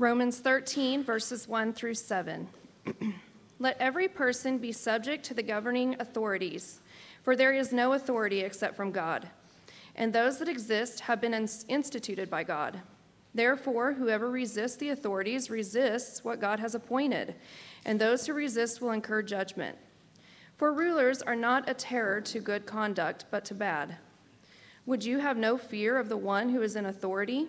Romans 13, verses 1 through 7. Let every person be subject to the governing authorities, for there is no authority except from God, and those that exist have been instituted by God. Therefore, whoever resists the authorities resists what God has appointed, and those who resist will incur judgment. For rulers are not a terror to good conduct, but to bad. Would you have no fear of the one who is in authority?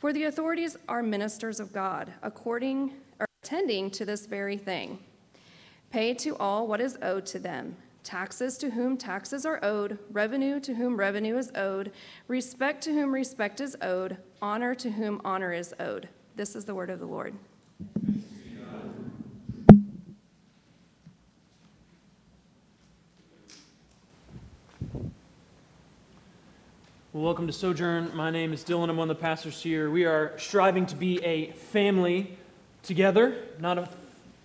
for the authorities are ministers of God, according or attending to this very thing. Pay to all what is owed to them taxes to whom taxes are owed, revenue to whom revenue is owed, respect to whom respect is owed, honor to whom honor is owed. This is the word of the Lord. Well, welcome to Sojourn. My name is Dylan. I'm one of the pastors here. We are striving to be a family together, not a,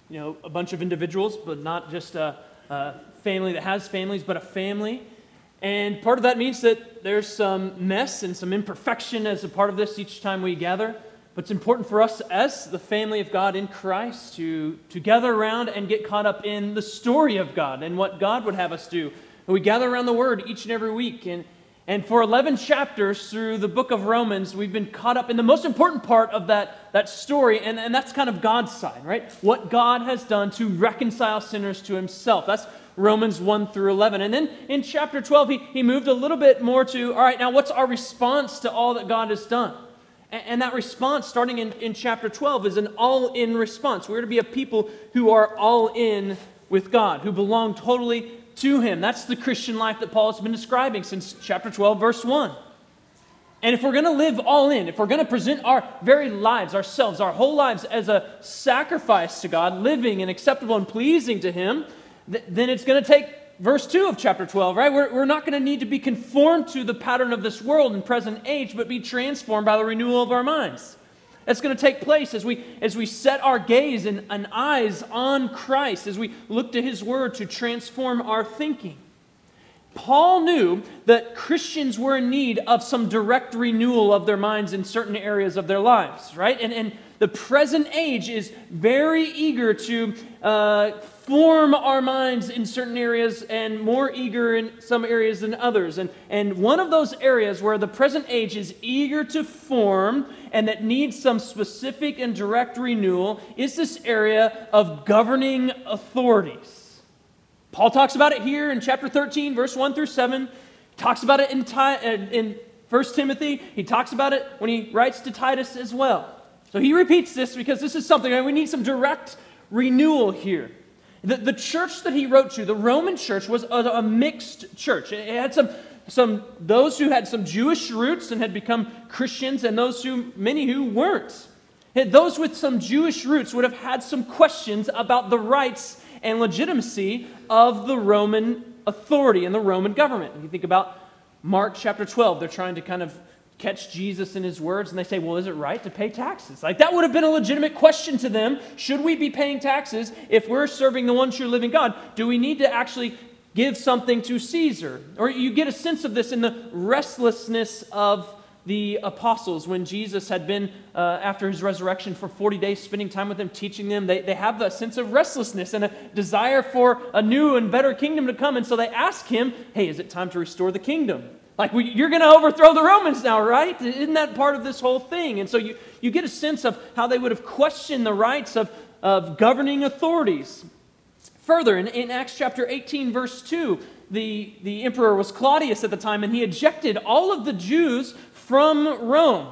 you know, a bunch of individuals, but not just a, a family that has families, but a family. And part of that means that there's some mess and some imperfection as a part of this each time we gather. But it's important for us as the family of God in Christ to, to gather around and get caught up in the story of God and what God would have us do. And we gather around the Word each and every week. And and for 11 chapters through the book of Romans, we've been caught up in the most important part of that, that story, and, and that's kind of God's side, right? What God has done to reconcile sinners to himself. That's Romans 1 through 11. And then in chapter 12, he, he moved a little bit more to, all right, now what's our response to all that God has done? And, and that response, starting in, in chapter 12, is an all in response. We're to be a people who are all in with God, who belong totally to him. That's the Christian life that Paul has been describing since chapter 12, verse 1. And if we're going to live all in, if we're going to present our very lives, ourselves, our whole lives as a sacrifice to God, living and acceptable and pleasing to Him, th- then it's going to take verse 2 of chapter 12, right? We're, we're not going to need to be conformed to the pattern of this world and present age, but be transformed by the renewal of our minds. That's going to take place as we, as we set our gaze and, and eyes on Christ, as we look to His Word to transform our thinking. Paul knew that Christians were in need of some direct renewal of their minds in certain areas of their lives, right? And, and the present age is very eager to uh, form our minds in certain areas and more eager in some areas than others. And, and one of those areas where the present age is eager to form and that needs some specific and direct renewal is this area of governing authorities. Paul talks about it here in chapter 13, verse 1 through 7. He talks about it in, uh, in 1 Timothy. He talks about it when he writes to Titus as well. So he repeats this because this is something, we need some direct renewal here. The, the church that he wrote to, the Roman church, was a, a mixed church. It had some, some, those who had some Jewish roots and had become Christians, and those who, many who weren't. Those with some Jewish roots would have had some questions about the rights and legitimacy of the Roman authority and the Roman government. You think about Mark chapter 12, they're trying to kind of catch Jesus in his words and they say, Well, is it right to pay taxes? Like, that would have been a legitimate question to them. Should we be paying taxes if we're serving the one true living God? Do we need to actually give something to Caesar? Or you get a sense of this in the restlessness of the apostles when Jesus had been, uh, after his resurrection, for 40 days spending time with them, teaching them. They, they have a sense of restlessness and a desire for a new and better kingdom to come. And so they ask him, Hey, is it time to restore the kingdom? Like, we, you're going to overthrow the Romans now, right? Isn't that part of this whole thing? And so you, you get a sense of how they would have questioned the rights of, of governing authorities. Further, in, in Acts chapter 18, verse 2, the, the emperor was Claudius at the time, and he ejected all of the Jews from Rome.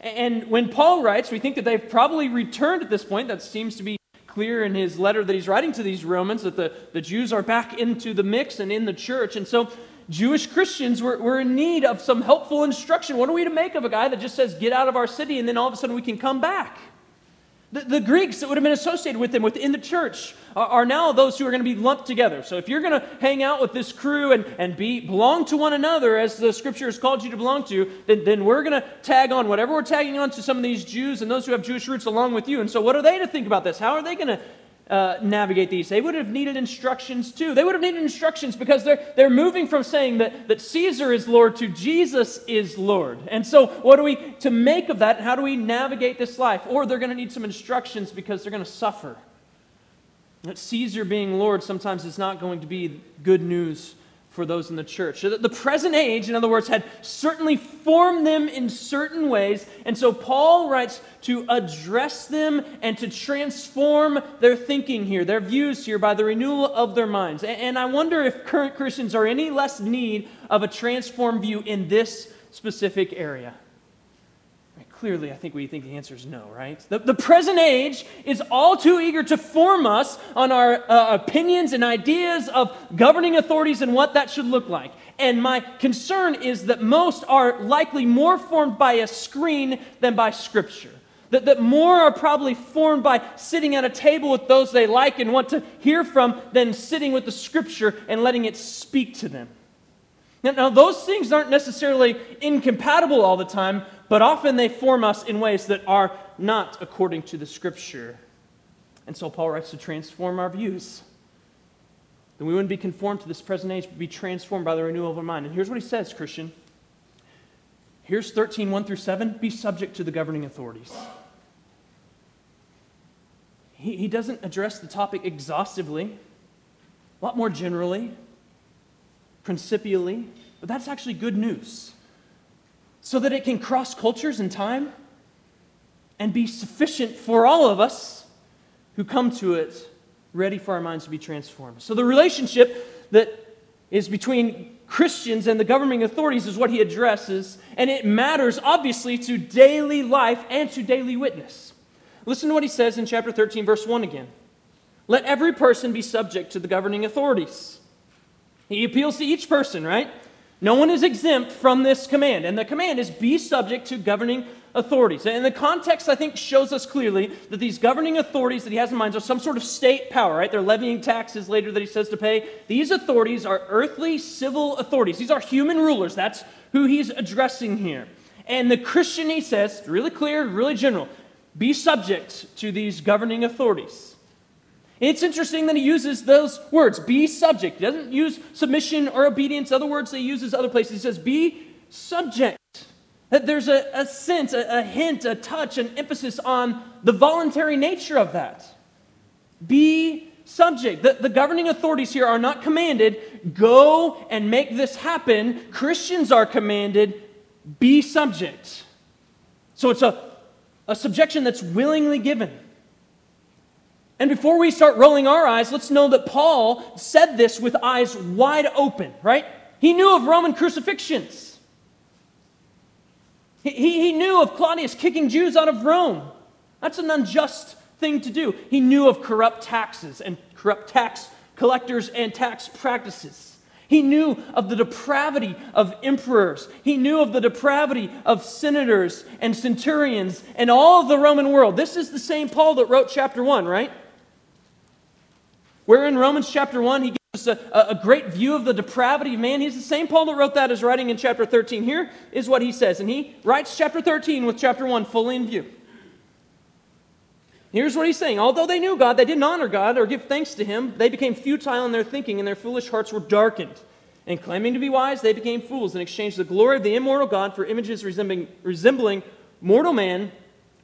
And when Paul writes, we think that they've probably returned at this point. That seems to be clear in his letter that he's writing to these Romans that the, the Jews are back into the mix and in the church. And so Jewish Christians were, were in need of some helpful instruction. What are we to make of a guy that just says, get out of our city, and then all of a sudden we can come back? The, the, Greeks that would have been associated with them within the church are, are now those who are going to be lumped together. So if you're going to hang out with this crew and, and be belong to one another as the scripture has called you to belong to, then, then we're going to tag on whatever we're tagging on to some of these Jews and those who have Jewish roots along with you. And so what are they to think about this? How are they going to uh, navigate these. They would have needed instructions too. They would have needed instructions because they're, they're moving from saying that, that Caesar is Lord to Jesus is Lord. And so, what do we to make of that? How do we navigate this life? Or they're going to need some instructions because they're going to suffer. That Caesar being Lord sometimes is not going to be good news for those in the church. The present age, in other words, had certainly formed them in certain ways. And so Paul writes to address them and to transform their thinking here, their views here, by the renewal of their minds. And I wonder if current Christians are any less need of a transformed view in this specific area. Clearly, I think we think the answer is no, right? The, the present age is all too eager to form us on our uh, opinions and ideas of governing authorities and what that should look like. And my concern is that most are likely more formed by a screen than by Scripture. That, that more are probably formed by sitting at a table with those they like and want to hear from than sitting with the Scripture and letting it speak to them. Now, now, those things aren't necessarily incompatible all the time, but often they form us in ways that are not according to the scripture. And so Paul writes to transform our views. Then we wouldn't be conformed to this present age, but be transformed by the renewal of our mind. And here's what he says, Christian. Here's 13, 1 through 7. Be subject to the governing authorities. He, he doesn't address the topic exhaustively, a lot more generally principially, but that's actually good news. So that it can cross cultures and time and be sufficient for all of us who come to it ready for our minds to be transformed. So the relationship that is between Christians and the governing authorities is what he addresses, and it matters obviously to daily life and to daily witness. Listen to what he says in chapter 13, verse 1 again. Let every person be subject to the governing authorities he appeals to each person, right? No one is exempt from this command. And the command is be subject to governing authorities. And the context, I think, shows us clearly that these governing authorities that he has in mind are some sort of state power, right? They're levying taxes later that he says to pay. These authorities are earthly civil authorities. These are human rulers. That's who he's addressing here. And the Christian, he says, really clear, really general, be subject to these governing authorities. It's interesting that he uses those words, be subject. He doesn't use submission or obedience, other words that he uses other places. He says, be subject. That there's a, a sense, a, a hint, a touch, an emphasis on the voluntary nature of that. Be subject. The, the, governing authorities here are not commanded, go and make this happen. Christians are commanded, be subject. So it's a, a subjection that's willingly given. And before we start rolling our eyes, let's know that Paul said this with eyes wide open, right? He knew of Roman crucifixions. He, he, knew of Claudius kicking Jews out of Rome. That's an unjust thing to do. He knew of corrupt taxes and corrupt tax collectors and tax practices. He knew of the depravity of emperors. He knew of the depravity of senators and centurions and all of the Roman world. This is the same Paul that wrote chapter 1, right? Where in Romans chapter 1, he gives us a, a great view of the depravity of man. He's the same Paul that wrote that as writing in chapter 13. Here is what he says. And he writes chapter 13 with chapter 1 fully in view. Here's what he's saying. Although they knew God, they didn't honor God or give thanks to him. They became futile in their thinking, and their foolish hearts were darkened. And claiming to be wise, they became fools and exchanged the glory of the immortal God for images resembling, resembling mortal man,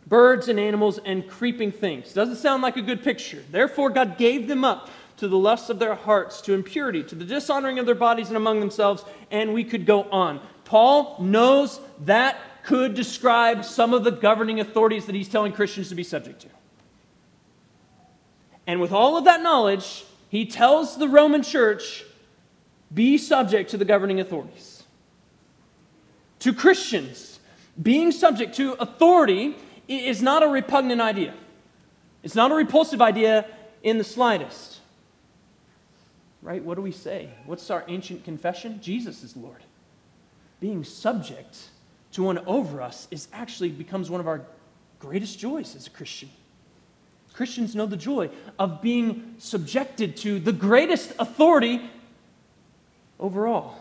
birds and animals, and creeping things. Doesn't sound like a good picture. Therefore, God gave them up to the lusts of their hearts, to impurity, to the dishonoring of their bodies and among themselves, and we could go on. Paul knows that could describe some of the governing authorities that he's telling Christians to be subject to. And with all of that knowledge, he tells the Roman church be subject to the governing authorities. To Christians, being subject to authority is not a repugnant idea. It's not a repulsive idea in the slightest right? What do we say? What's our ancient confession? Jesus is Lord. Being subject to one over us is actually becomes one of our greatest joys as a Christian. Christians know the joy of being subjected to the greatest authority overall.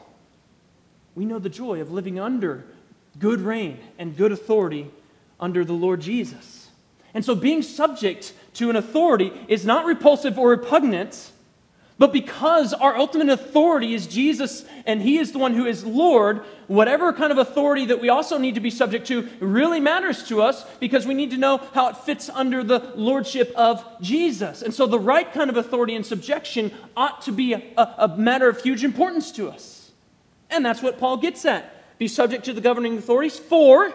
We know the joy of living under good reign and good authority under the Lord Jesus. And so being subject to an authority is not repulsive or repugnant, but because our ultimate authority is Jesus and He is the one who is Lord, whatever kind of authority that we also need to be subject to really matters to us because we need to know how it fits under the lordship of Jesus. And so the right kind of authority and subjection ought to be a, a matter of huge importance to us. And that's what Paul gets at. Be subject to the governing authorities. For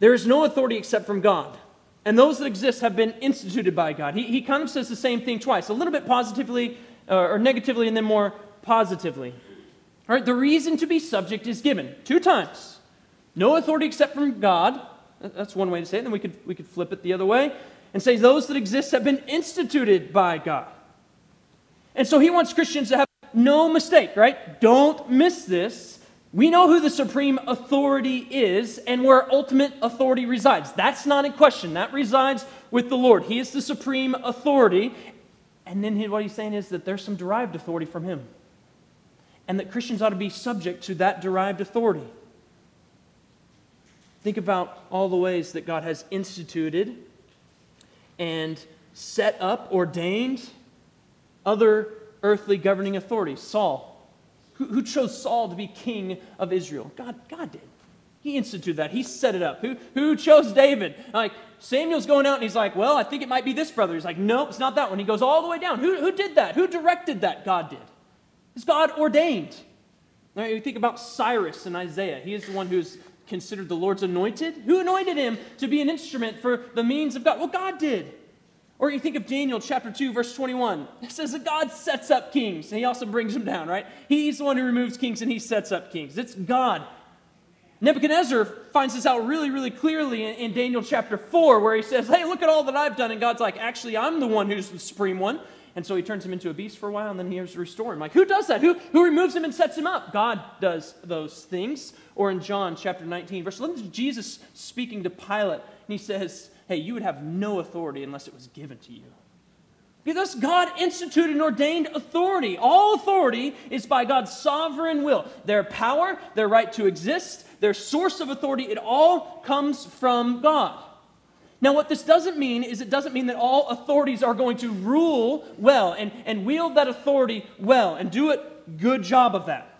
there is no authority except from God. And those that exist have been instituted by God. He, he kind of says the same thing twice, a little bit positively uh, or negatively, and then more positively. All right, the reason to be subject is given two times. No authority except from God. That's one way to say it. Then we could, we could flip it the other way and say those that exist have been instituted by God. And so he wants Christians to have no mistake, right? Don't miss this. We know who the supreme authority is and where ultimate authority resides. That's not in question. That resides with the Lord. He is the supreme authority. And then what he's saying is that there's some derived authority from him. And that Christians ought to be subject to that derived authority. Think about all the ways that God has instituted and set up, ordained other earthly governing authorities. Saul, who, who chose Saul to be king of Israel? God, God did. He instituted that. He set it up. Who, who chose David? Like, Samuel's going out and he's like, well, I think it might be this brother. He's like, nope, it's not that one. He goes all the way down. Who, who did that? Who directed that? God did. It's God ordained. Now, you think about Cyrus and Isaiah. He is the one who's considered the Lord's anointed. Who anointed him to be an instrument for the means of God? Well, God did. Or you think of Daniel chapter 2, verse 21. It says that God sets up kings, and he also brings them down, right? He's the one who removes kings, and he sets up kings. It's God. Nebuchadnezzar finds this out really, really clearly in, in Daniel chapter 4, where he says, Hey, look at all that I've done. And God's like, Actually, I'm the one who's the supreme one. And so he turns him into a beast for a while, and then he has to restore him. Like, who does that? Who, who removes him and sets him up? God does those things. Or in John chapter 19, verse 11, Jesus speaking to Pilate, and he says, hey, you would have no authority unless it was given to you. Because God instituted and ordained authority. All authority is by God's sovereign will. Their power, their right to exist, their source of authority, it all comes from God. Now, what this doesn't mean is it doesn't mean that all authorities are going to rule well and, and wield that authority well and do a good job of that.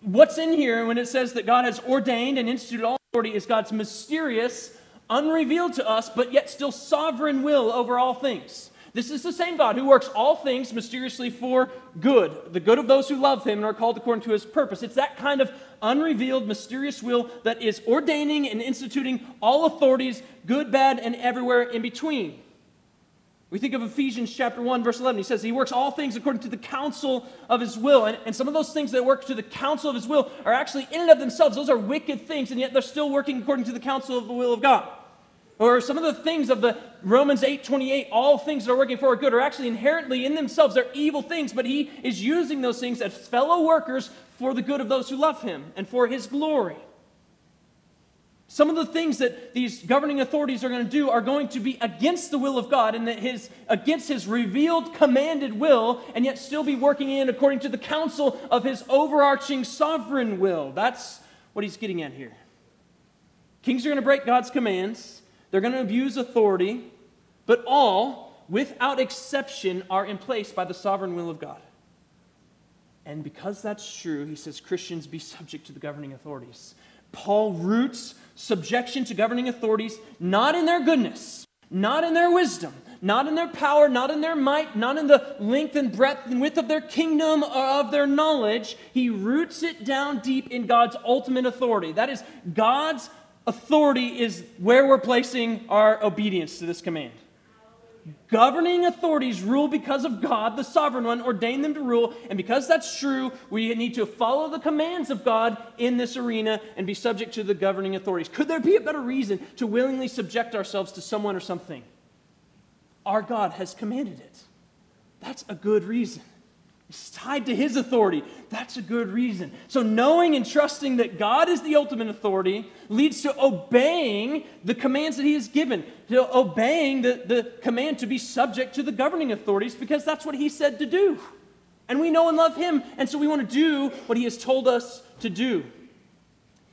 What's in here when it says that God has ordained and instituted all authority is God's mysterious unrevealed to us, but yet still sovereign will over all things. This is the same God who works all things mysteriously for good, the good of those who love him and are called according to his purpose. It's that kind of unrevealed, mysterious will that is ordaining and instituting all authorities, good, bad, and everywhere in between. We think of Ephesians chapter 1, verse 11. He says, He works all things according to the counsel of His will. And, and some of those things that work to the counsel of His will are actually, in and of themselves, those are wicked things, and yet they're still working according to the counsel of the will of God. Or some of the things of the Romans 8 28, all things that are working for good are actually inherently in themselves, they're evil things, but He is using those things as fellow workers for the good of those who love Him and for His glory. Some of the things that these governing authorities are going to do are going to be against the will of God and that his, against his revealed, commanded will, and yet still be working in according to the counsel of his overarching sovereign will. That's what he's getting at here. Kings are going to break God's commands, they're going to abuse authority, but all, without exception, are in place by the sovereign will of God. And because that's true, he says Christians be subject to the governing authorities. Paul roots subjection to governing authorities not in their goodness, not in their wisdom, not in their power, not in their might, not in the length and breadth and width of their kingdom or of their knowledge. He roots it down deep in God's ultimate authority. That is, God's authority is where we're placing our obedience to this command. Governing authorities rule because of God, the sovereign one, ordained them to rule. And because that's true, we need to follow the commands of God in this arena and be subject to the governing authorities. Could there be a better reason to willingly subject ourselves to someone or something? Our God has commanded it. That's a good reason. It's tied to his authority. That's a good reason. So, knowing and trusting that God is the ultimate authority leads to obeying the commands that he has given, to obeying the, the command to be subject to the governing authorities because that's what he said to do. And we know and love him, and so we want to do what he has told us to do.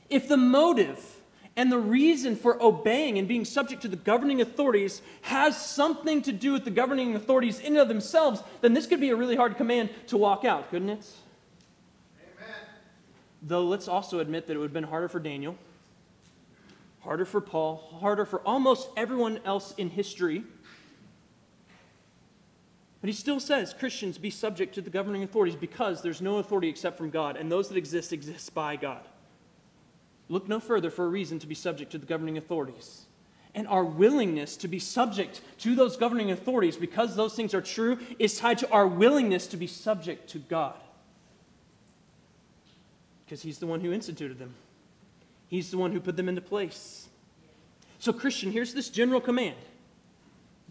If the motive and the reason for obeying and being subject to the governing authorities has something to do with the governing authorities in and of themselves, then this could be a really hard command to walk out, couldn't it? Amen. Though let's also admit that it would have been harder for Daniel, harder for Paul, harder for almost everyone else in history. But he still says Christians be subject to the governing authorities because there's no authority except from God, and those that exist exist by God. Look no further for a reason to be subject to the governing authorities. And our willingness to be subject to those governing authorities, because those things are true, is tied to our willingness to be subject to God. Because He's the one who instituted them, He's the one who put them into place. So, Christian, here's this general command.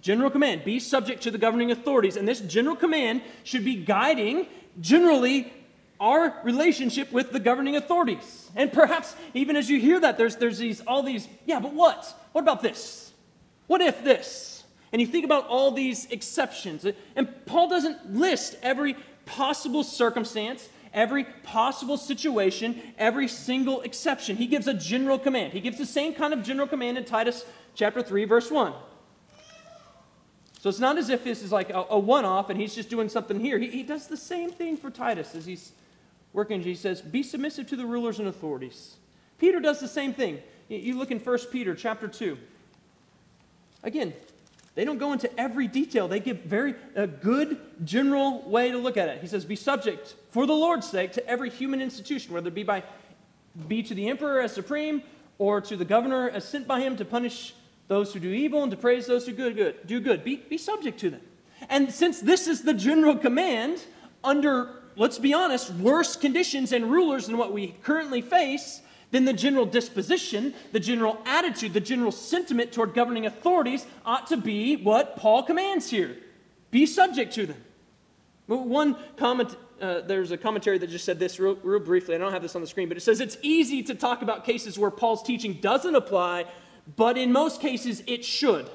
General command be subject to the governing authorities. And this general command should be guiding, generally, our relationship with the governing authorities. And perhaps even as you hear that, there's, there's these, all these, yeah, but what? What about this? What if this? And you think about all these exceptions. And Paul doesn't list every possible circumstance, every possible situation, every single exception. He gives a general command. He gives the same kind of general command in Titus chapter 3, verse 1. So it's not as if this is like a, a one off and he's just doing something here. He, he does the same thing for Titus as he's working, he says, Be submissive to the rulers and authorities. Peter does the same thing. You look in 1 Peter chapter 2. Again, they don't go into every detail. They give very a good general way to look at it. He says, "Be subject for the Lord's sake to every human institution, whether it be by be to the emperor as supreme or to the governor as sent by him to punish those who do evil and to praise those who good, good, do good. Be, be subject to them." And since this is the general command under let's be honest, worse conditions and rulers than what we currently face, then the general disposition, the general attitude, the general sentiment toward governing authorities ought to be what Paul commands here be subject to them. One comment, uh, there's a commentary that just said this real, real briefly. I don't have this on the screen, but it says it's easy to talk about cases where Paul's teaching doesn't apply, but in most cases it should.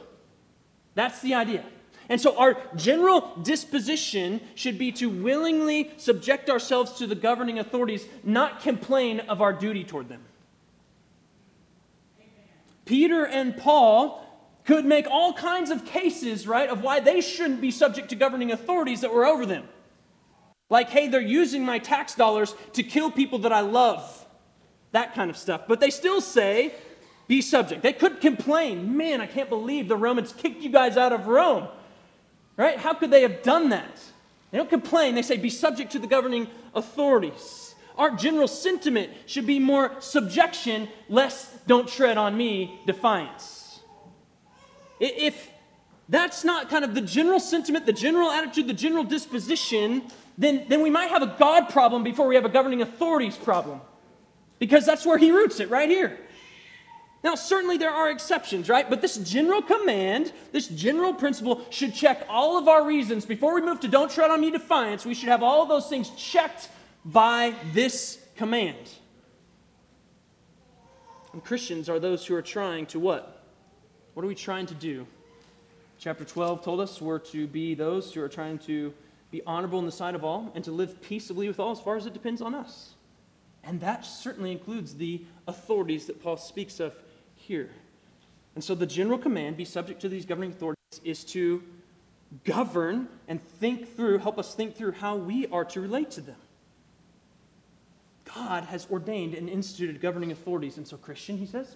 That's the idea. And so our general disposition should be to willingly subject ourselves to the governing authorities, not complain of our duty toward them. Peter and Paul could make all kinds of cases, right, of why they shouldn't be subject to governing authorities that were over them. Like, hey, they're using my tax dollars to kill people that I love. That kind of stuff. But they still say, be subject. They could complain, man, I can't believe the Romans kicked you guys out of Rome. Right? How could they have done that? They don't complain, they say, be subject to the governing authorities. Our general sentiment should be more subjection, less don't tread on me defiance. If that's not kind of the general sentiment, the general attitude, the general disposition, then, then we might have a God problem before we have a governing authorities problem. Because that's where he roots it, right here. Now, certainly there are exceptions, right? But this general command, this general principle should check all of our reasons. Before we move to don't tread on me defiance, we should have all those things checked by this command. And Christians are those who are trying to what? What are we trying to do? Chapter 12 told us we're to be those who are trying to be honorable in the sight of all and to live peaceably with all as far as it depends on us. And that certainly includes the authorities that Paul speaks of here. And so the general command, be subject to these governing authorities, is to govern and think through, help us think through how we are to relate to them. God has ordained and instituted governing authorities. And so, Christian, he says,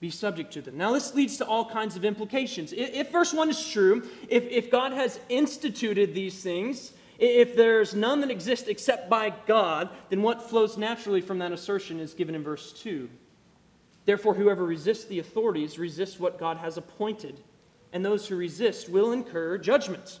be subject to them. Now, this leads to all kinds of implications. If, verse 1 is true, if, if God has instituted these things, if there's none that exist except by God, then what flows naturally from that assertion is given in verse 2. Therefore, whoever resists the authorities resists what God has appointed, and those who resist will incur judgment.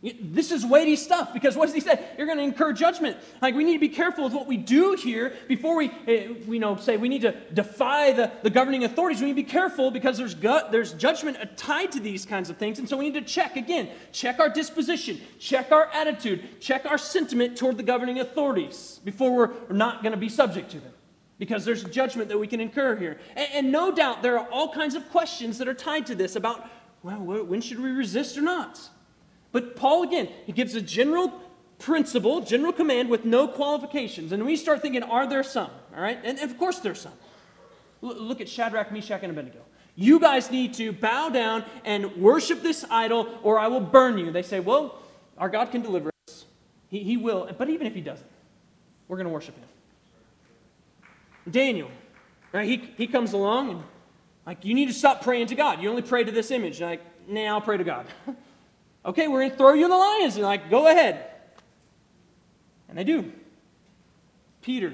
This is weighty stuff because what does he say? You're going to incur judgment. Like we need to be careful with what we do here before we, eh, you know, say we need to defy the, the governing authorities. We need to be careful because there's there's judgment tied to these kinds of things, and so we need to check again, check our disposition, check our attitude, check our sentiment toward the governing authorities before we're not going to be subject to them. Because there's judgment that we can incur here. And, and no doubt there are all kinds of questions that are tied to this about, well, when should we resist or not? But Paul, again, he gives a general principle, general command with no qualifications. And we start thinking, are there some? All right? And, of course there's some. L- look at Shadrach, Meshach, and Abednego. You guys need to bow down and worship this idol, or I will burn you. They say, well, our God can deliver us. He, he will. But even if he doesn't, we're going to worship him. Daniel, right? He, he comes along and, like, you need to stop praying to God. You only pray to this image. Like, nah, I'll pray to God. Okay, we're going to throw you in the lions. And like, go ahead. And they do. Peter,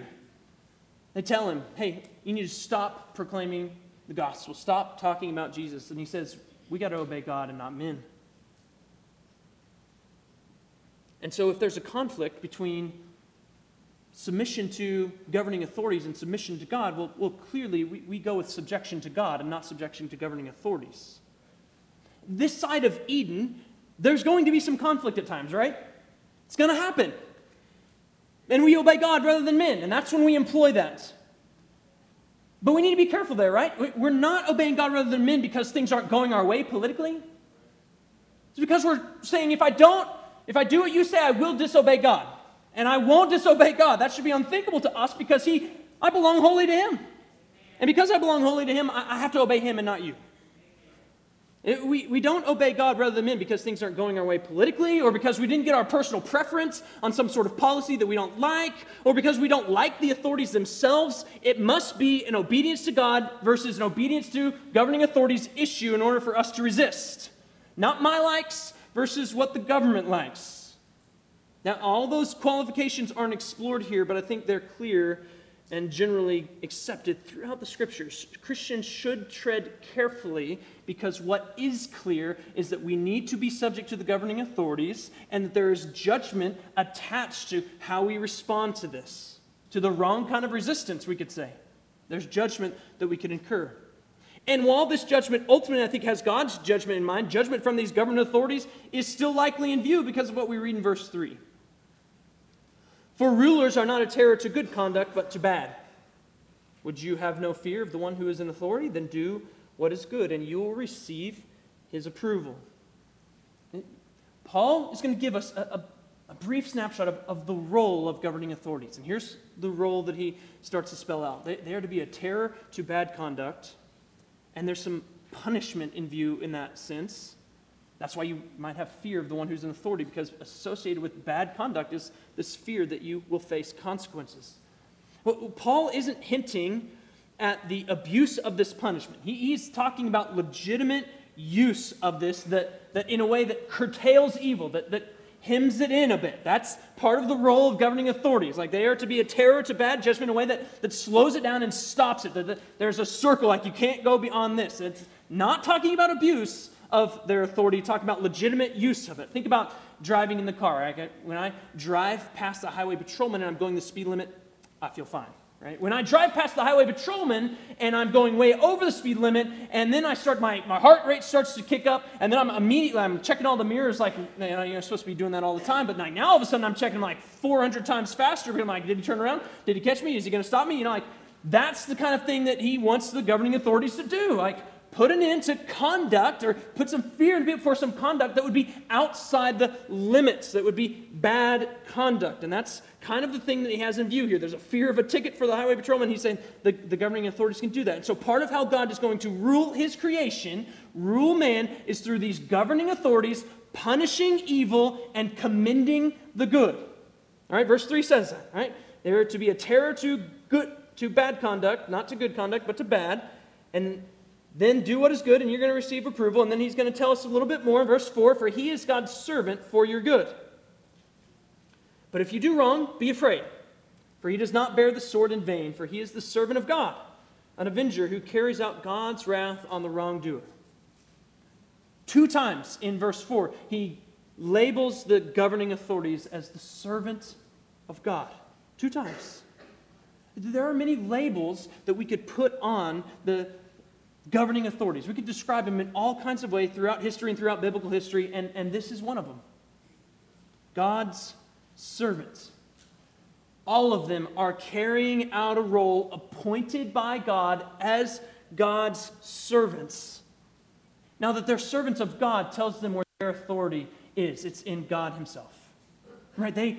they tell him, hey, you need to stop proclaiming the gospel, stop talking about Jesus. And he says, we got to obey God and not men. And so, if there's a conflict between submission to governing authorities and submission to God, well, well clearly we, we go with subjection to God and not subjection to governing authorities. This side of Eden, there's going to be some conflict at times, right? It's going to happen. And we obey God rather than men, and that's when we employ that. But we need to be careful there, right? We're not obeying God rather than men because things aren't going our way politically. It's because we're saying if I don't, if I do what you say, I will disobey God. And I won't disobey God. That should be unthinkable to us because He, I belong wholly to Him. And because I belong wholly to Him, I have to obey Him and not you. We, we don't obey God rather than men because things aren't going our way politically, or because we didn't get our personal preference on some sort of policy that we don't like, or because we don't like the authorities themselves. It must be an obedience to God versus an obedience to governing authorities issue in order for us to resist. Not my likes versus what the government likes. Now, all those qualifications aren't explored here, but I think they're clear and generally accepted throughout the scriptures. Christians should tread carefully because what is clear is that we need to be subject to the governing authorities and that there is judgment attached to how we respond to this, to the wrong kind of resistance, we could say. There's judgment that we can incur. And while this judgment ultimately, I think, has God's judgment in mind, judgment from these government authorities is still likely in view because of what we read in verse 3. For rulers are not a terror to good conduct, but to bad. Would you have no fear of the one who is in authority? Then do what is good, and you will receive his approval. Paul is going to give us a, a, a brief snapshot of, of, the role of governing authorities. And here's the role that he starts to spell out they, they are to be a terror to bad conduct, and there's some punishment in view in that sense. That's why you might have fear of the one who's in authority, because associated with bad conduct is this fear that you will face consequences. Well, Paul isn't hinting at the abuse of this punishment. He, he's talking about legitimate use of this that, that in a way that curtails evil, that, that hems it in a bit. That's part of the role of governing authorities. Like they are to be a terror to bad judgment in a way that, that slows it down and stops it. That, that there's a circle, like you can't go beyond this. It's not talking about abuse of their authority, talking about legitimate use of it. Think about driving in the car. Right? When I drive past the highway patrolman and I'm going the speed limit, I feel fine. Right? When I drive past the highway patrolman and I'm going way over the speed limit, and then I start my, my heart rate starts to kick up, and then I'm immediately I'm checking all the mirrors like you know, you're supposed to be doing that all the time, but now all of a sudden I'm checking like 400 times faster. Because I'm like, did he turn around? Did he catch me? Is he going to stop me? You know, like that's the kind of thing that he wants the governing authorities to do. Like put an end to conduct or put some fear people for some conduct that would be outside the limits, that would be bad conduct. And that's kind of the thing that he has in view here. There's a fear of a ticket for the highway patrolman. He's saying the, the governing authorities can do that. And so part of how God is going to rule his creation, rule man, is through these governing authorities punishing evil and commending the good. All right, verse 3 says that, right? They are to be a terror to good to bad conduct, not to good conduct, but to bad. And then do what is good, and you're going to receive approval. And then he's going to tell us a little bit more. In verse 4 For he is God's servant for your good. But if you do wrong, be afraid, for he does not bear the sword in vain, for he is the servant of God, an avenger who carries out God's wrath on the wrongdoer. Two times in verse 4, he labels the governing authorities as the servant of God. Two times. There are many labels that we could put on the governing authorities. We could describe them in all kinds of ways throughout history and throughout biblical history, and, and this is one of them God's servants. All of them are carrying out a role appointed by God as God's servants. Now, that they're servants of God tells them where their authority is it's in God Himself. Right? They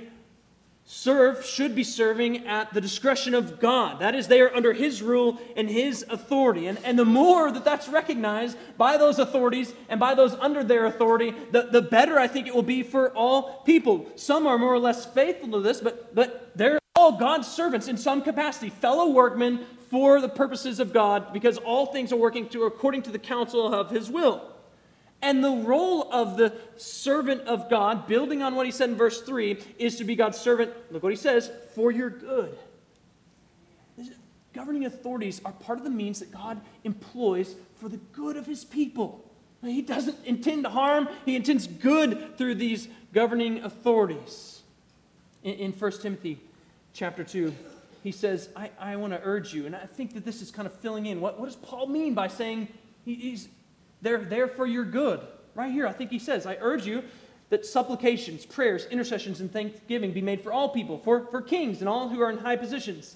serve, should be serving at the discretion of God. That is, they are under His rule and His authority. And, and the more that that's recognized by those authorities and by those under their authority, the, the better I think it will be for all people. Some are more or less faithful to this, but, but they're all God's servants in some capacity, fellow workmen for the purposes of God, because all things are working to, according to the counsel of His will. And the role of the servant of God, building on what he said in verse 3, is to be God's servant, look what he says, for your good. Governing authorities are part of the means that God employs for the good of his people. He doesn't intend harm, he intends good through these governing authorities. In, in 1 Timothy chapter 2, he says, I, I want to urge you, and I think that this is kind of filling in. What, what does Paul mean by saying he, he's they're there for your good. Right here, I think he says, I urge you that supplications, prayers, intercessions, and thanksgiving be made for all people, for, for kings and all who are in high positions.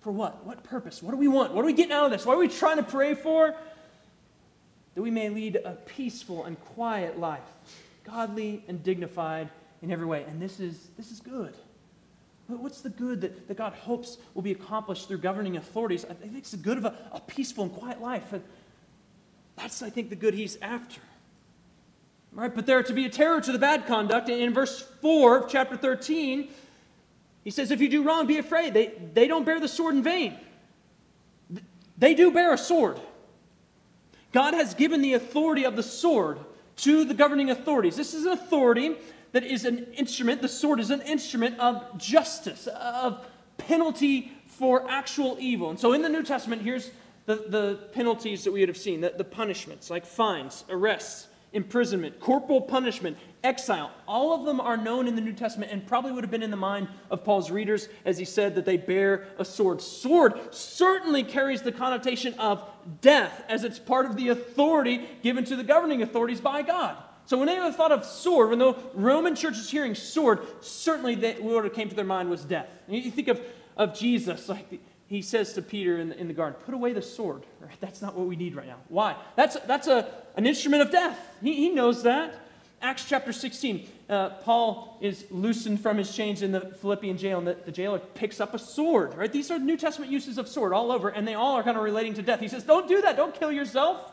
For what? What purpose? What do we want? What are we getting out of this? What are we trying to pray for? That we may lead a peaceful and quiet life, godly and dignified in every way. And this is, this is good. But what's the good that, that God hopes will be accomplished through governing authorities? I think it's the good of a, a peaceful and quiet life. That's, I think, the good he's after. Right? But there to be a terror to the bad conduct. In verse 4 of chapter 13, he says, If you do wrong, be afraid. They, they don't bear the sword in vain. They do bear a sword. God has given the authority of the sword to the governing authorities. This is an authority that is an instrument, the sword is an instrument of justice, of penalty for actual evil. And so in the New Testament, here's the, the penalties that we would have seen, the, the punishments like fines, arrests, imprisonment, corporal punishment, exile, all of them are known in the New Testament and probably would have been in the mind of Paul's readers as he said that they bear a sword. Sword certainly carries the connotation of death as it's part of the authority given to the governing authorities by God. So when they thought of sword, when the Roman church is hearing sword, certainly they, what came to their mind was death. You think of, of Jesus, like he says to Peter in the, in the garden, Put away the sword. Right? That's not what we need right now. Why? That's, that's a, an instrument of death. He, he knows that. Acts chapter 16, uh, Paul is loosened from his chains in the Philippian jail, and the, the jailer picks up a sword. Right? These are New Testament uses of sword all over, and they all are kind of relating to death. He says, Don't do that. Don't kill yourself.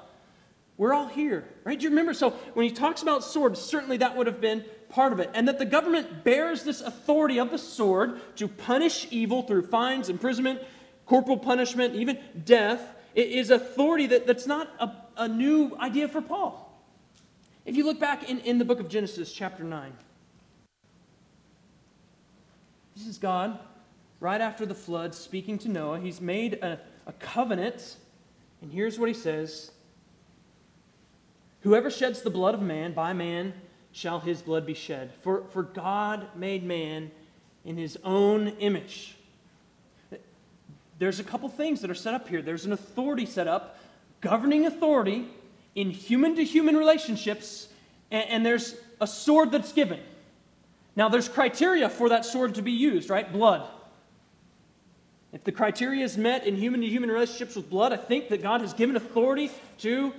We're all here. Right? Do you remember? So when he talks about swords, certainly that would have been part of it. And that the government bears this authority of the sword to punish evil through fines, imprisonment, corporal punishment, even death, is authority that, that's not a, a new idea for Paul. If you look back in, in the book of Genesis, chapter 9, this is God, right after the flood, speaking to Noah. He's made a, a covenant, and here's what he says Whoever sheds the blood of man, by man shall his blood be shed. For, for God made man in his own image there's a couple things that are set up here. There's an authority set up, governing authority in human to human relationships, and, and there's a sword that's given. Now, there's criteria for that sword to be used, right? Blood. If the criteria is met in human to human relationships with blood, I think that God has given authority to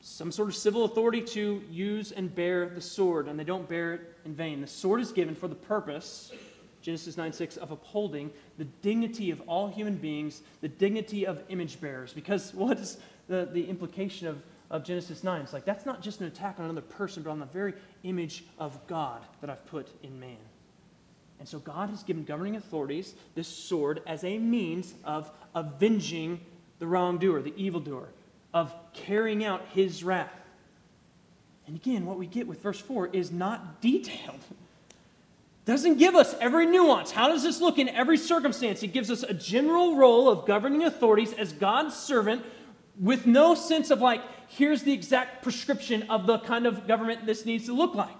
some sort of civil authority to use and bear the sword, and they don't bear it in vain. The sword is given for the purpose Genesis 9 6, of upholding the dignity of all human beings, the dignity of image bearers. Because what is the, the implication of, of Genesis 9? It's like that's not just an attack on another person, but on the very image of God that I've put in man. And so God has given governing authorities this sword as a means of avenging the wrongdoer, the evildoer, of carrying out his wrath. And again, what we get with verse 4 is not detailed doesn't give us every nuance. How does this look in every circumstance? It gives us a general role of governing authorities as God's servant with no sense of like, here's the exact prescription of the kind of government this needs to look like.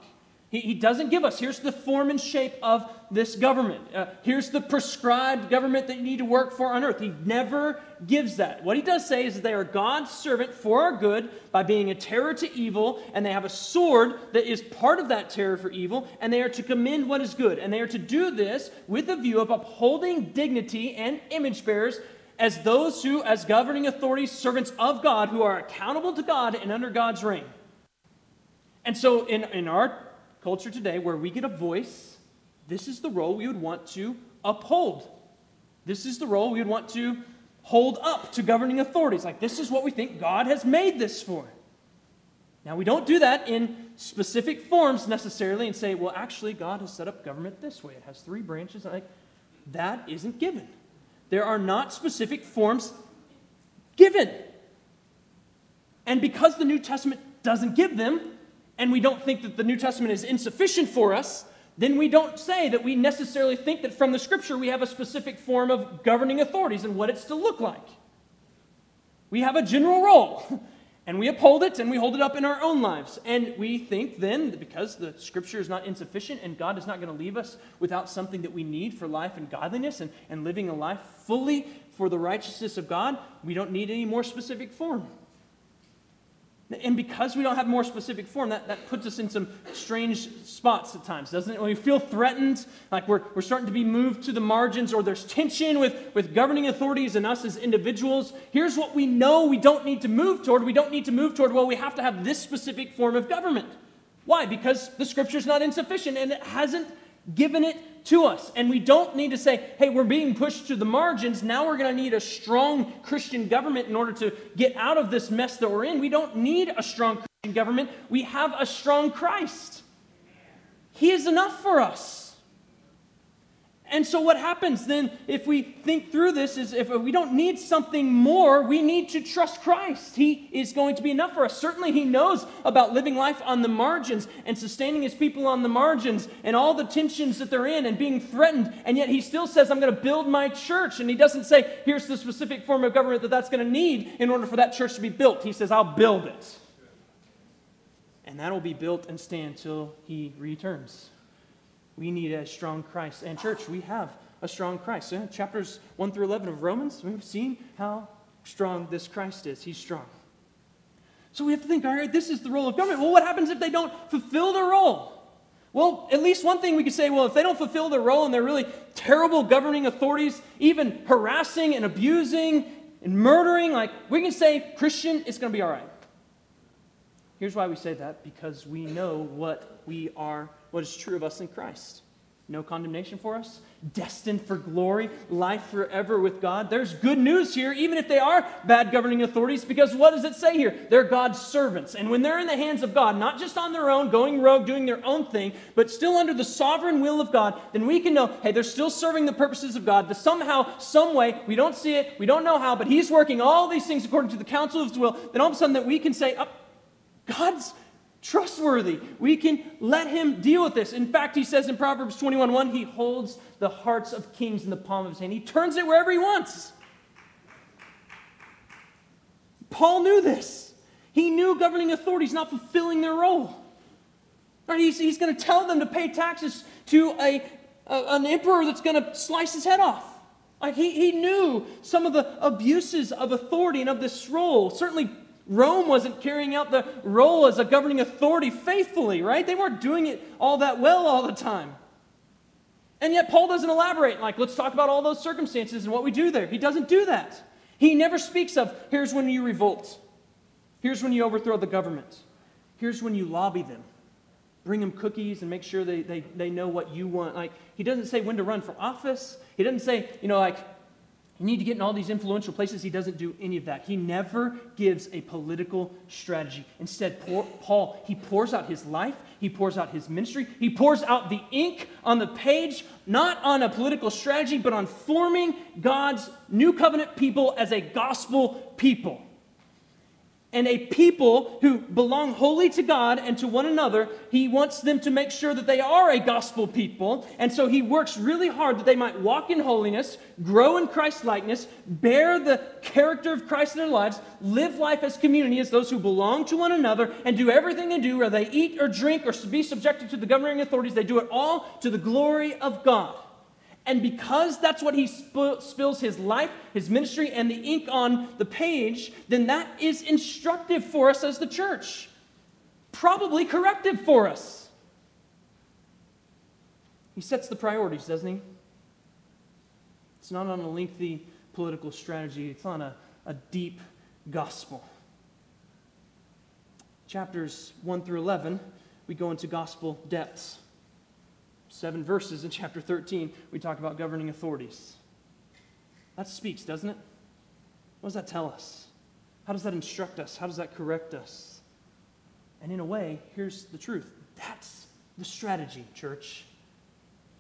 He, he doesn't give us, here's the form and shape of this government. Uh, here's the prescribed government that you need to work for on earth. He never gives that. What he does say is that they are God's servant for our good by being a terror to evil, and they have a sword that is part of that terror for evil, and they are to commend what is good. And they are to do this with a view of upholding dignity and image bearers as those who, as governing authorities, servants of God, who are accountable to God and under God's reign. And so in, in our culture today where we get a voice, this is the role we would want to uphold. This is the role we would want to hold up to governing authorities. Like, this is what we think God has made this for. Now, we don't do that in specific forms necessarily and say, well, actually, God has set up government this way. It has three branches. Like, that isn't given. There are not specific forms given. And because the New Testament doesn't give them, and we don't think that the New Testament is insufficient for us, then we don't say that we necessarily think that from the Scripture we have a specific form of governing authorities and what it's to look like. We have a general role, and we uphold it and we hold it up in our own lives. And we think then, that because the Scripture is not insufficient and God is not going to leave us without something that we need for life and godliness and, and living a life fully for the righteousness of God, we don't need any more specific form. And because we don't have more specific form, that, that puts us in some strange spots at times, doesn't it? When we feel threatened, like we're, we're starting to be moved to the margins, or there's tension with, with governing authorities and us as individuals, here's what we know we don't need to move toward. We don't need to move toward, well, we have to have this specific form of government. Why? Because the scripture's not insufficient and it hasn't given it to us. And we don't need to say, hey, we're being pushed to the margins. Now we're going to need a strong Christian government in order to get out of this mess that we're in. We don't need a strong Christian government. We have a strong Christ. He is enough for us. And so, what happens then if we think through this is if we don't need something more, we need to trust Christ. He is going to be enough for us. Certainly, He knows about living life on the margins and sustaining His people on the margins and all the tensions that they're in and being threatened. And yet, He still says, I'm going to build my church. And He doesn't say, here's the specific form of government that that's going to need in order for that church to be built. He says, I'll build it. And that will be built and stand till He returns. We need a strong Christ. And, church, we have a strong Christ. Yeah, chapters 1 through 11 of Romans, we've seen how strong this Christ is. He's strong. So we have to think, all right, this is the role of government. Well, what happens if they don't fulfill their role? Well, at least one thing we could say, well, if they don't fulfill their role and they're really terrible governing authorities, even harassing and abusing and murdering, like we can say, Christian, it's going to be all right. Here's why we say that because we know what we are what is true of us in Christ. No condemnation for us, destined for glory, life forever with God. There's good news here, even if they are bad governing authorities, because what does it say here? They're God's servants. And when they're in the hands of God, not just on their own, going rogue, doing their own thing, but still under the sovereign will of God, then we can know, hey, they're still serving the purposes of God. That somehow, some way, we don't see it, we don't know how, but He's working all these things according to the counsel of His will. Then all of a sudden, that we can say, oh, God's trustworthy. We can let him deal with this. In fact, he says in Proverbs 21 1, he holds the hearts of kings in the palm of his hand. He turns it wherever he wants. Paul knew this. He knew governing authorities not fulfilling their role. He's, he's going to tell them to pay taxes to a, a an emperor that's going to slice his head off. Like he, he knew some of the abuses of authority and of this role. Certainly, Rome wasn't carrying out the role as a governing authority faithfully, right? They weren't doing it all that well all the time. And yet, Paul doesn't elaborate, like, let's talk about all those circumstances and what we do there. He doesn't do that. He never speaks of, here's when you revolt, here's when you overthrow the government, here's when you lobby them. Bring them cookies and make sure they, they, they know what you want. Like, he doesn't say when to run for office. He doesn't say, you know, like, you need to get in all these influential places. He doesn't do any of that. He never gives a political strategy. Instead, Paul, he pours out his life, he pours out his ministry, he pours out the ink on the page, not on a political strategy, but on forming God's new covenant people as a gospel people. And a people who belong wholly to God and to one another, he wants them to make sure that they are a gospel people. And so he works really hard that they might walk in holiness, grow in Christ likeness, bear the character of Christ in their lives, live life as community, as those who belong to one another, and do everything they do, whether they eat or drink or be subjected to the governing authorities, they do it all to the glory of God. And because that's what he sp- spills his life, his ministry, and the ink on the page, then that is instructive for us as the church. Probably corrective for us. He sets the priorities, doesn't he? It's not on a lengthy political strategy, it's on a, a deep gospel. Chapters 1 through 11, we go into gospel depths seven verses in chapter 13, we talk about governing authorities. That speaks, doesn't it? What does that tell us? How does that instruct us? How does that correct us? And in a way, here's the truth that's the strategy, church.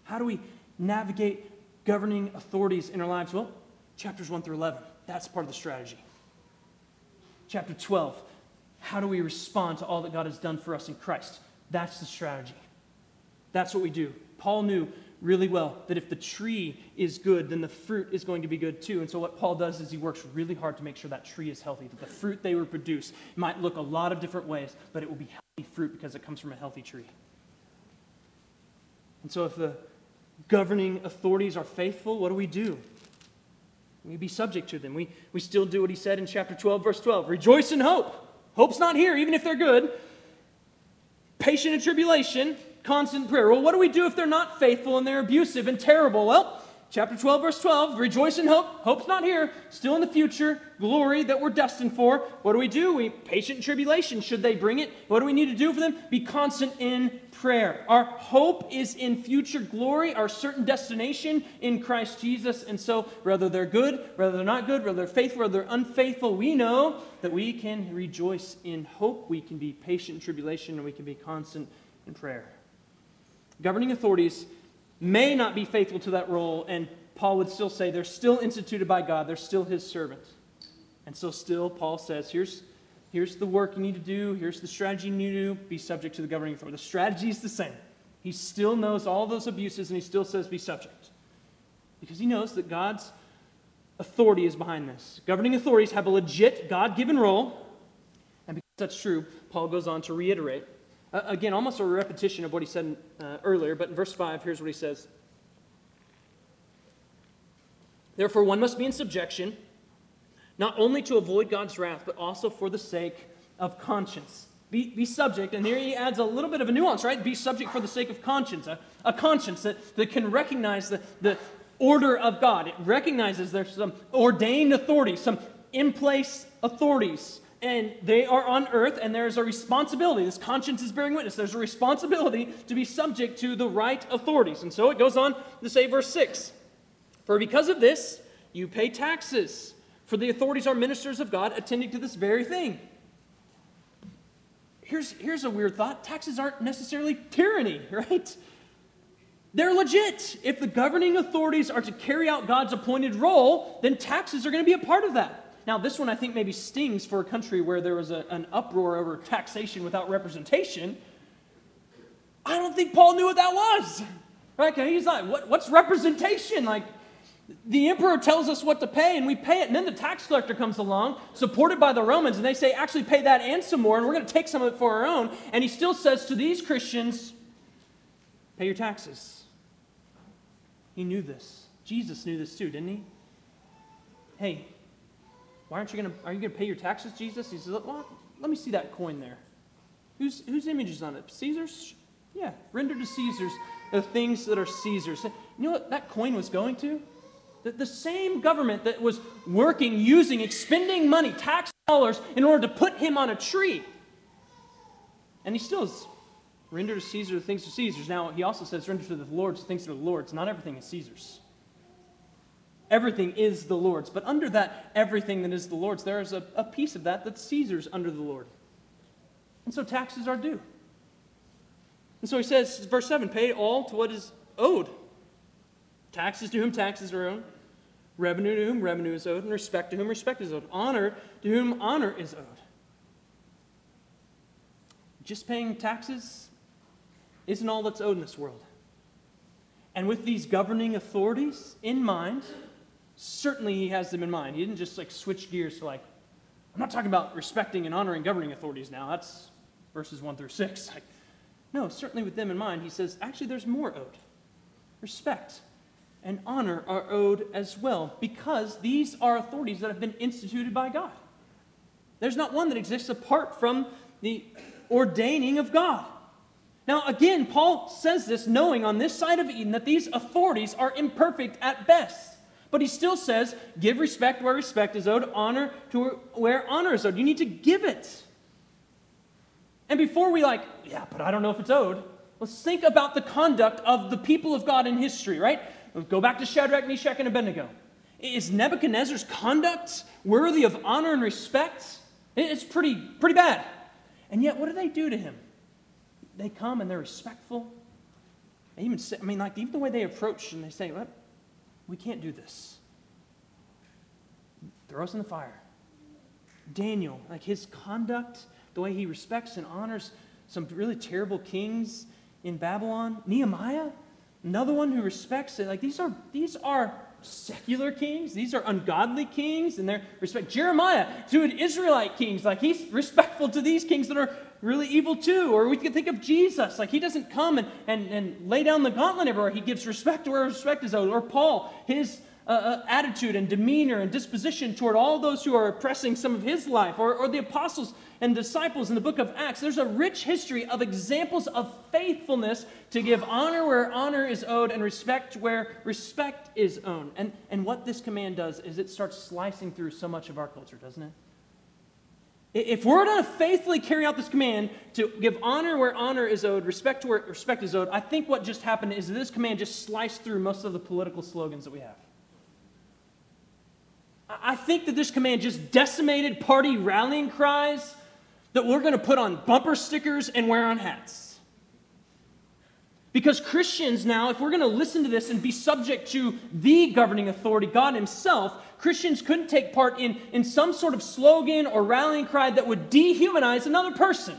How do we navigate governing authorities in our lives? Well, chapters 1 through 11, that's part of the strategy. Chapter 12, how do we respond to all that God has done for us in Christ? That's the strategy. That's what we do. Paul knew really well that if the tree is good, then the fruit is going to be good too. And so, what Paul does is he works really hard to make sure that tree is healthy, that the fruit they will produce might look a lot of different ways, but it will be healthy fruit because it comes from a healthy tree. And so, if the governing authorities are faithful, what do we do? We be subject to them. We, we still do what he said in chapter 12, verse 12 Rejoice in hope. Hope's not here, even if they're good. Patient in tribulation constant prayer. Well, what do we do if they're not faithful and they're abusive and terrible? Well, chapter 12, verse 12 rejoice in hope. Hope's not here, still in the future, glory that we're destined for. What do we do? We patient in tribulation. Should they bring it? What do we need to do for them? Be constant in prayer. Our hope is in future glory, our certain destination in Christ Jesus. And so, whether they're good, whether they're not good, whether they're faithful, whether they're unfaithful, we know that we can rejoice in hope. We can be patient in tribulation, and we can be constant in prayer governing authorities may not be faithful to that role, and Paul would still say they're still instituted by God, they're still his servants. And so, still, Paul says, here's, here's the work you need to do, here's the strategy you need to do, be subject to the governing authority. The strategy is the same. He still knows all those abuses, and he still says, be subject. Because he knows that God's authority is behind this. Governing authorities have a legit God given role, and because that's true, Paul goes on to reiterate uh, again, almost a repetition of what he said uh, earlier, but in verse 5, here's what he says Therefore, one must be in subjection, not only to avoid God's wrath, but also for the sake of conscience. Be, be subject, and here he adds a little bit of a nuance, right? Be subject for the sake of conscience, a, a conscience that, that can recognize the, the order of God. It recognizes there's some ordained authorities, some in place authorities and they are on earth, and there's a responsibility. This conscience is bearing witness. There's a responsibility to be subject to the right authorities. And so it goes on to say, verse 6 For because of this, you pay taxes, for the authorities are ministers of God attending to this very thing. Here's, here's a weird thought taxes aren't necessarily tyranny, right? They're legit. If the governing authorities are to carry out God's appointed role, then taxes are going to be a part of that. Now, this one I think maybe stings for a country where there was a, an uproar over taxation without representation. I don't think Paul knew what that was. Right? He's like, what, what's representation? Like, the emperor tells us what to pay and we pay it, and then the tax collector comes along, supported by the Romans, and they say, actually pay that and some more, and we're going to take some of it for our own. And he still says to these Christians, pay your taxes. He knew this. Jesus knew this too, didn't he? Hey, why aren't you going to, are you going to pay your taxes, Jesus? He says, well, let me see that coin there. Whose, whose image is on it? Caesar's? Yeah, render to Caesar's the things that are Caesar's. You know what that coin was going to? The, the same government that was working, using, expending money, tax dollars, in order to put him on a tree. And he still is render to Caesar the things of Caesar's. Now, he also says, render to the Lord's the things of the Lord's. Not everything is Caesar's. Everything is the Lord's. But under that everything that is the Lord's, there is a, a piece of that that's Caesar's under the Lord. And so taxes are due. And so he says, verse 7 pay all to what is owed. Taxes to whom taxes are owed, revenue to whom revenue is owed, and respect to whom respect is owed, honor to whom honor is owed. just paying taxes isn't all that's owed in this world. And with these governing authorities in mind, certainly he has them in mind. He didn't just like switch gears to like, I'm not talking about respecting and honoring governing authorities now. That's verses 1 through 6. Like, no, certainly with them in mind, he says, actually, there's more owed. Respect and honor are owed as well because these are authorities that have been instituted by God. There's not one that exists apart from the ordaining of God. Now, again, Paul says this knowing on this side of Eden that these authorities are imperfect at best. But he still says, give respect where respect is owed, honor to where honor is owed. You need to give it. And before we like, yeah, but I don't know if it's owed, let's think about the conduct of the people of God in history, right? Let's go back to Shadrach, Meshach, and Abednego. Is Nebuchadnezzar's conduct worthy of honor and respect? It's pretty, pretty bad. And yet, what do they do to him? They come and they're respectful. They even say, I mean, like, even the way they approach and they say, what? We can't do this. Throw us in the fire. Daniel, like his conduct, the way he respects and honors some really terrible kings in Babylon. Nehemiah, another one who respects it. Like these are these are secular kings. These are ungodly kings, and they're respect. Jeremiah, to an Israelite kings, like he's respectful to these kings that are really evil too. Or we can think of Jesus, like he doesn't come and, and, and lay down the gauntlet everywhere. He gives respect to where respect is owed. Or Paul, his uh, uh, attitude and demeanor and disposition toward all those who are oppressing some of his life. Or, or the apostles and disciples in the book of Acts. There's a rich history of examples of faithfulness to give honor where honor is owed and respect where respect is owed. And, and what this command does is it starts slicing through so much of our culture, doesn't it? If we're going to faithfully carry out this command to give honor where honor is owed, respect to where respect is owed, I think what just happened is this command just sliced through most of the political slogans that we have. I think that this command just decimated party rallying cries that we're going to put on bumper stickers and wear on hats. Because Christians now, if we're going to listen to this and be subject to the governing authority, God Himself, Christians couldn't take part in, in some sort of slogan or rallying cry that would dehumanize another person.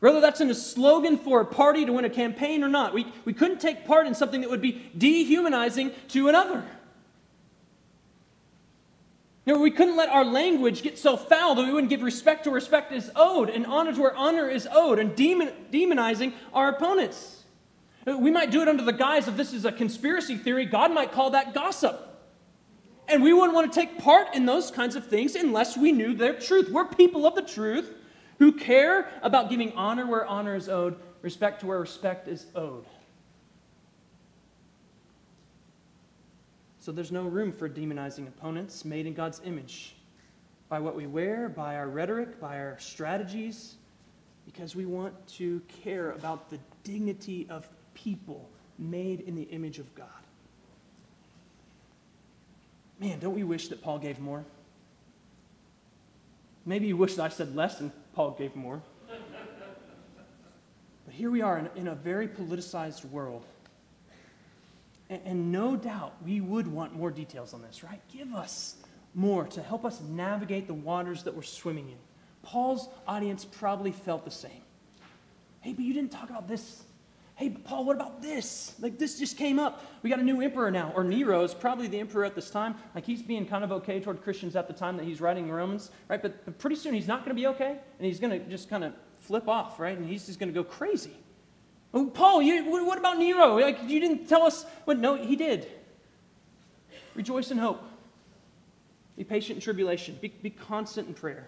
Whether that's in a slogan for a party to win a campaign or not, we, we couldn't take part in something that would be dehumanizing to another. You know, we couldn't let our language get so foul that we wouldn't give respect to where respect is owed and honor to where honor is owed and demon, demonizing our opponents. We might do it under the guise of this is a conspiracy theory. God might call that gossip. And we wouldn't want to take part in those kinds of things unless we knew their truth. We're people of the truth who care about giving honor where honor is owed, respect to where respect is owed. So there's no room for demonizing opponents made in God's image by what we wear, by our rhetoric, by our strategies, because we want to care about the dignity of people made in the image of God. Man, don't we wish that Paul gave more? Maybe you wish that I said less and Paul gave more. but here we are in, in a very politicized world and, and no doubt we would want more details on this, right? Give us more to help us navigate the waters that we're swimming in. Paul's audience probably felt the same. Hey, but you didn't talk about this. Hey, Paul, what about this? Like, this just came up. We got a new emperor now. Or Nero is probably the emperor at this time. Like, he's being kind of okay toward Christians at the time that he's writing Romans, right? But, but pretty soon he's not going to be okay, and he's going to just kind of flip off, right? And he's just going to go crazy. Oh, Paul, you, what about Nero? Like, you didn't tell us what? No, he did. Rejoice in hope. Be patient in tribulation. Be, be constant in prayer.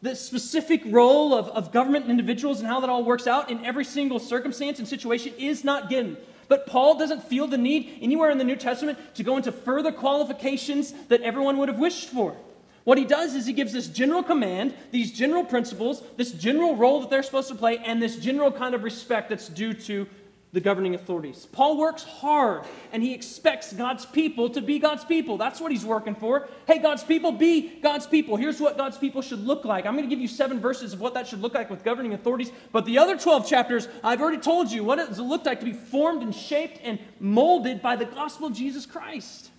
The specific role of, of government and individuals and how that all works out in every single circumstance and situation is not given. But Paul doesn't feel the need anywhere in the New Testament to go into further qualifications that everyone would have wished for. What he does is he gives this general command, these general principles, this general role that they're supposed to play, and this general kind of respect that's due to the governing authorities. Paul works hard and he expects God's people to be God's people. That's what he's working for. Hey, God's people, be God's people. Here's what God's people should look like. I'm going to give you seven verses of what that should look like with governing authorities. But the other 12 chapters, I've already told you what it look like to be formed and shaped and molded by the gospel of Jesus Christ.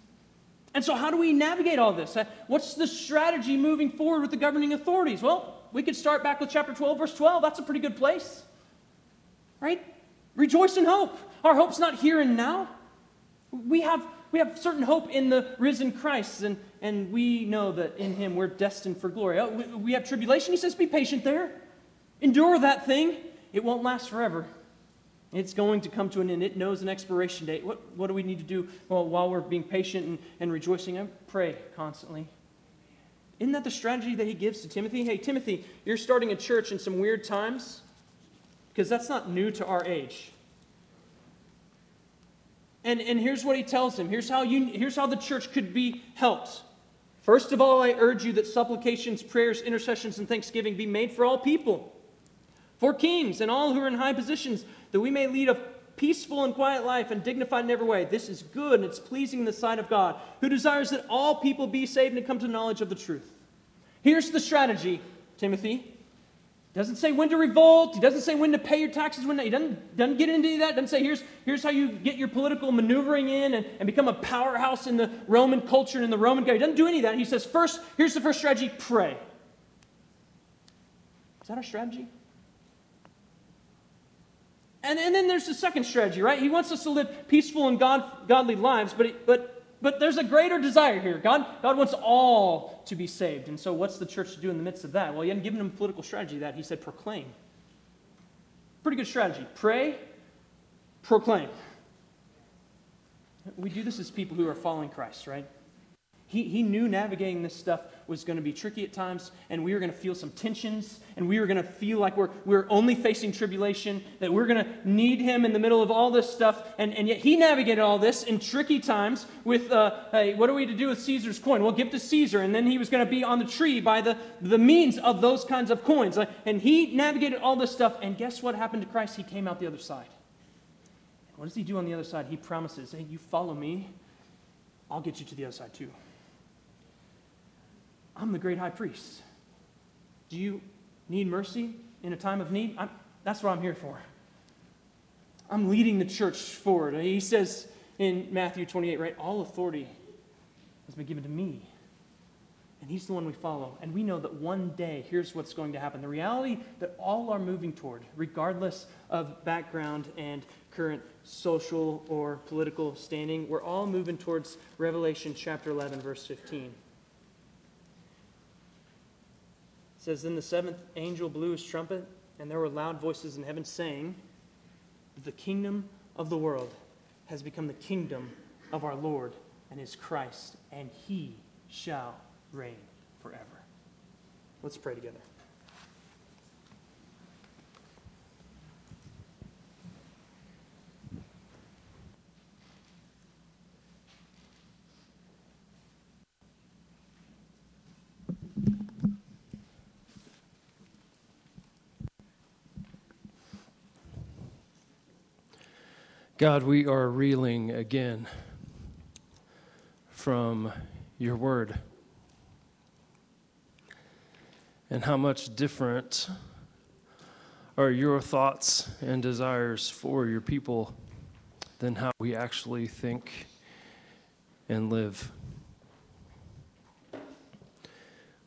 And so, how do we navigate all this? Uh, what's the strategy moving forward with the governing authorities? Well, we could start back with chapter 12, verse 12. That's a pretty good place. Right? Rejoice in hope. Our hope's not here and now. We have, we have certain hope in the risen Christ, and, and we know that in him we're destined for glory. Oh, we, we have tribulation. He says, be patient there. Endure that thing. It won't last forever. It's going to come to an end. It knows an expiration date. What, what do we need to do well, while we're being patient and, and rejoicing? I pray constantly. Isn't that the strategy that he gives to Timothy? Hey, Timothy, you're starting a church in some weird times because that's not new to our age. And, and here's what he tells him here's how, you, here's how the church could be helped. First of all, I urge you that supplications, prayers, intercessions, and thanksgiving be made for all people, for kings and all who are in high positions, that we may lead a peaceful and quiet life and dignified in every way. This is good and it's pleasing in the sight of God, who desires that all people be saved and come to knowledge of the truth. Here's the strategy, Timothy. Doesn't say when to revolt. He doesn't say when to pay your taxes. When he doesn't, doesn't get into that. Doesn't say here's, here's how you get your political maneuvering in and, and become a powerhouse in the Roman culture and in the Roman guy. He doesn't do any of that. He says first, here's the first strategy: pray. Is that our strategy? And, and then there's the second strategy, right? He wants us to live peaceful and God, godly lives, but, but, but there's a greater desire here. God, God wants all to be saved. And so, what's the church to do in the midst of that? Well, he hadn't given him political strategy that. He said, proclaim. Pretty good strategy. Pray, proclaim. We do this as people who are following Christ, right? He, he knew navigating this stuff was going to be tricky at times, and we were going to feel some tensions, and we were going to feel like we're, we're only facing tribulation, that we're going to need him in the middle of all this stuff. And, and yet he navigated all this in tricky times with, uh, hey, what are we to do with Caesar's coin? Well, give to Caesar. And then he was going to be on the tree by the, the means of those kinds of coins. And he navigated all this stuff, and guess what happened to Christ? He came out the other side. What does he do on the other side? He promises, hey, you follow me, I'll get you to the other side too. I'm the great high priest. Do you need mercy in a time of need? I'm, that's what I'm here for. I'm leading the church forward. He says in Matthew 28, right? All authority has been given to me. And he's the one we follow. And we know that one day, here's what's going to happen. The reality that all are moving toward, regardless of background and current social or political standing, we're all moving towards Revelation chapter 11, verse 15. It says, Then the seventh angel blew his trumpet, and there were loud voices in heaven saying, The kingdom of the world has become the kingdom of our Lord and his Christ, and he shall reign forever. Let's pray together. God, we are reeling again from your word. And how much different are your thoughts and desires for your people than how we actually think and live.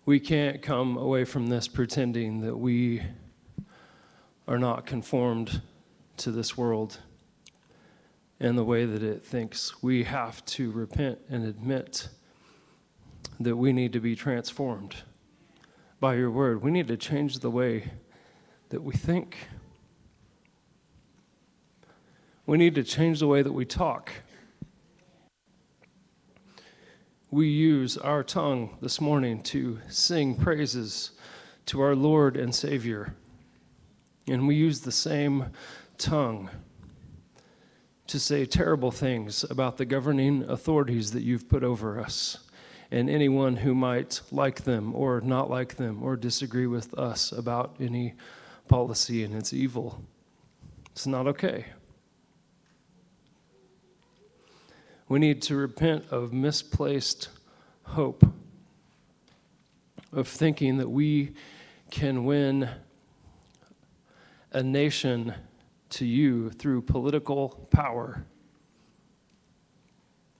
We can't come away from this pretending that we are not conformed to this world and the way that it thinks. We have to repent and admit that we need to be transformed by your word. We need to change the way that we think. We need to change the way that we talk. We use our tongue this morning to sing praises to our Lord and Savior. And we use the same tongue to say terrible things about the governing authorities that you've put over us and anyone who might like them or not like them or disagree with us about any policy and its evil. It's not okay. We need to repent of misplaced hope, of thinking that we can win a nation to you through political power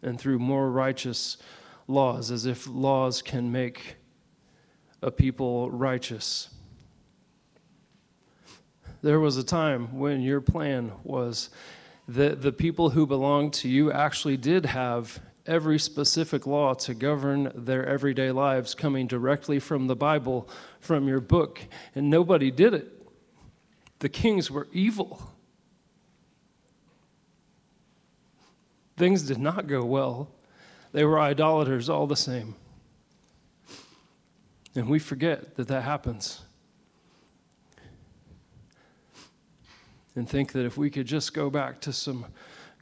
and through more righteous laws, as if laws can make a people righteous. There was a time when your plan was that the people who belonged to you actually did have every specific law to govern their everyday lives coming directly from the Bible, from your book, and nobody did it. The kings were evil. Things did not go well. They were idolaters all the same. And we forget that that happens. And think that if we could just go back to some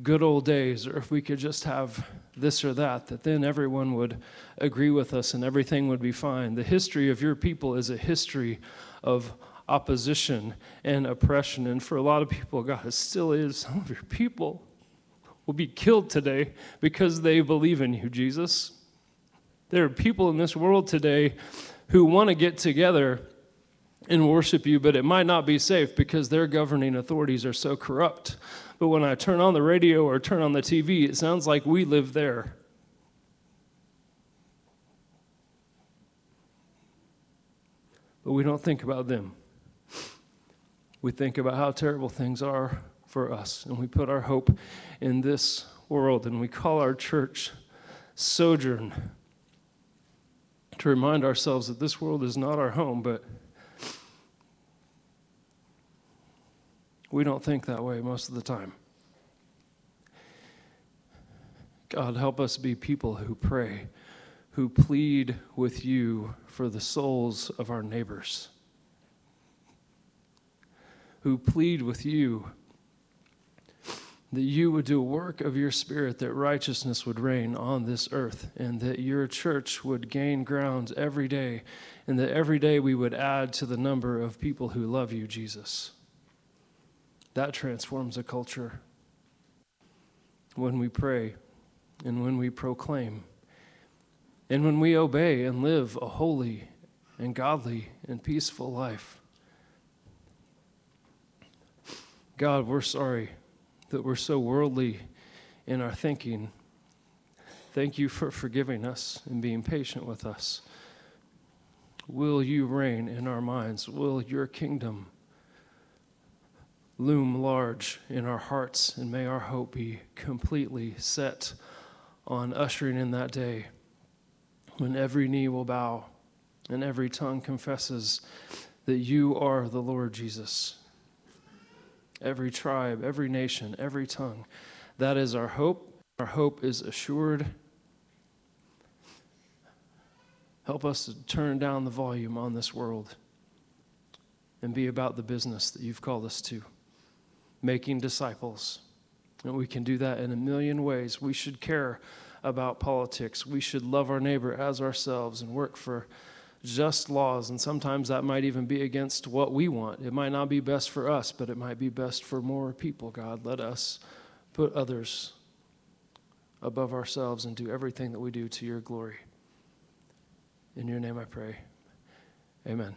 good old days, or if we could just have this or that, that then everyone would agree with us and everything would be fine. The history of your people is a history of opposition and oppression. And for a lot of people, God, it still is. Some of your people will be killed today because they believe in you, Jesus. There are people in this world today who want to get together and worship you, but it might not be safe because their governing authorities are so corrupt. But when I turn on the radio or turn on the TV, it sounds like we live there. But we don't think about them. We think about how terrible things are for us, and we put our hope in this world, and we call our church sojourn to remind ourselves that this world is not our home, but we don't think that way most of the time. God, help us be people who pray, who plead with you for the souls of our neighbors, who plead with you that you would do a work of your Spirit, that righteousness would reign on this earth, and that your church would gain ground every day, and that every day we would add to the number of people who love you, Jesus. That transforms a culture. When we pray, and when we proclaim, and when we obey and live a holy and godly and peaceful life. God, we're sorry that we're so worldly in our thinking. Thank you for forgiving us and being patient with us. Will you reign in our minds? Will your kingdom loom large in our hearts? And may our hope be completely set on ushering in that day when every knee will bow and every tongue confesses that you are the Lord Jesus every tribe, every nation, every tongue. That is our hope. Our hope is assured. Help us to turn down the volume on this world and be about the business that you've called us to making disciples. And we can do that in a million ways. We should care about politics. We should love our neighbor as ourselves and work for just laws, and sometimes that might even be against what we want. It might not be best for us, but it might be best for more people, God. Let us put others above ourselves and do everything that we do to your glory. In your name I pray. Amen.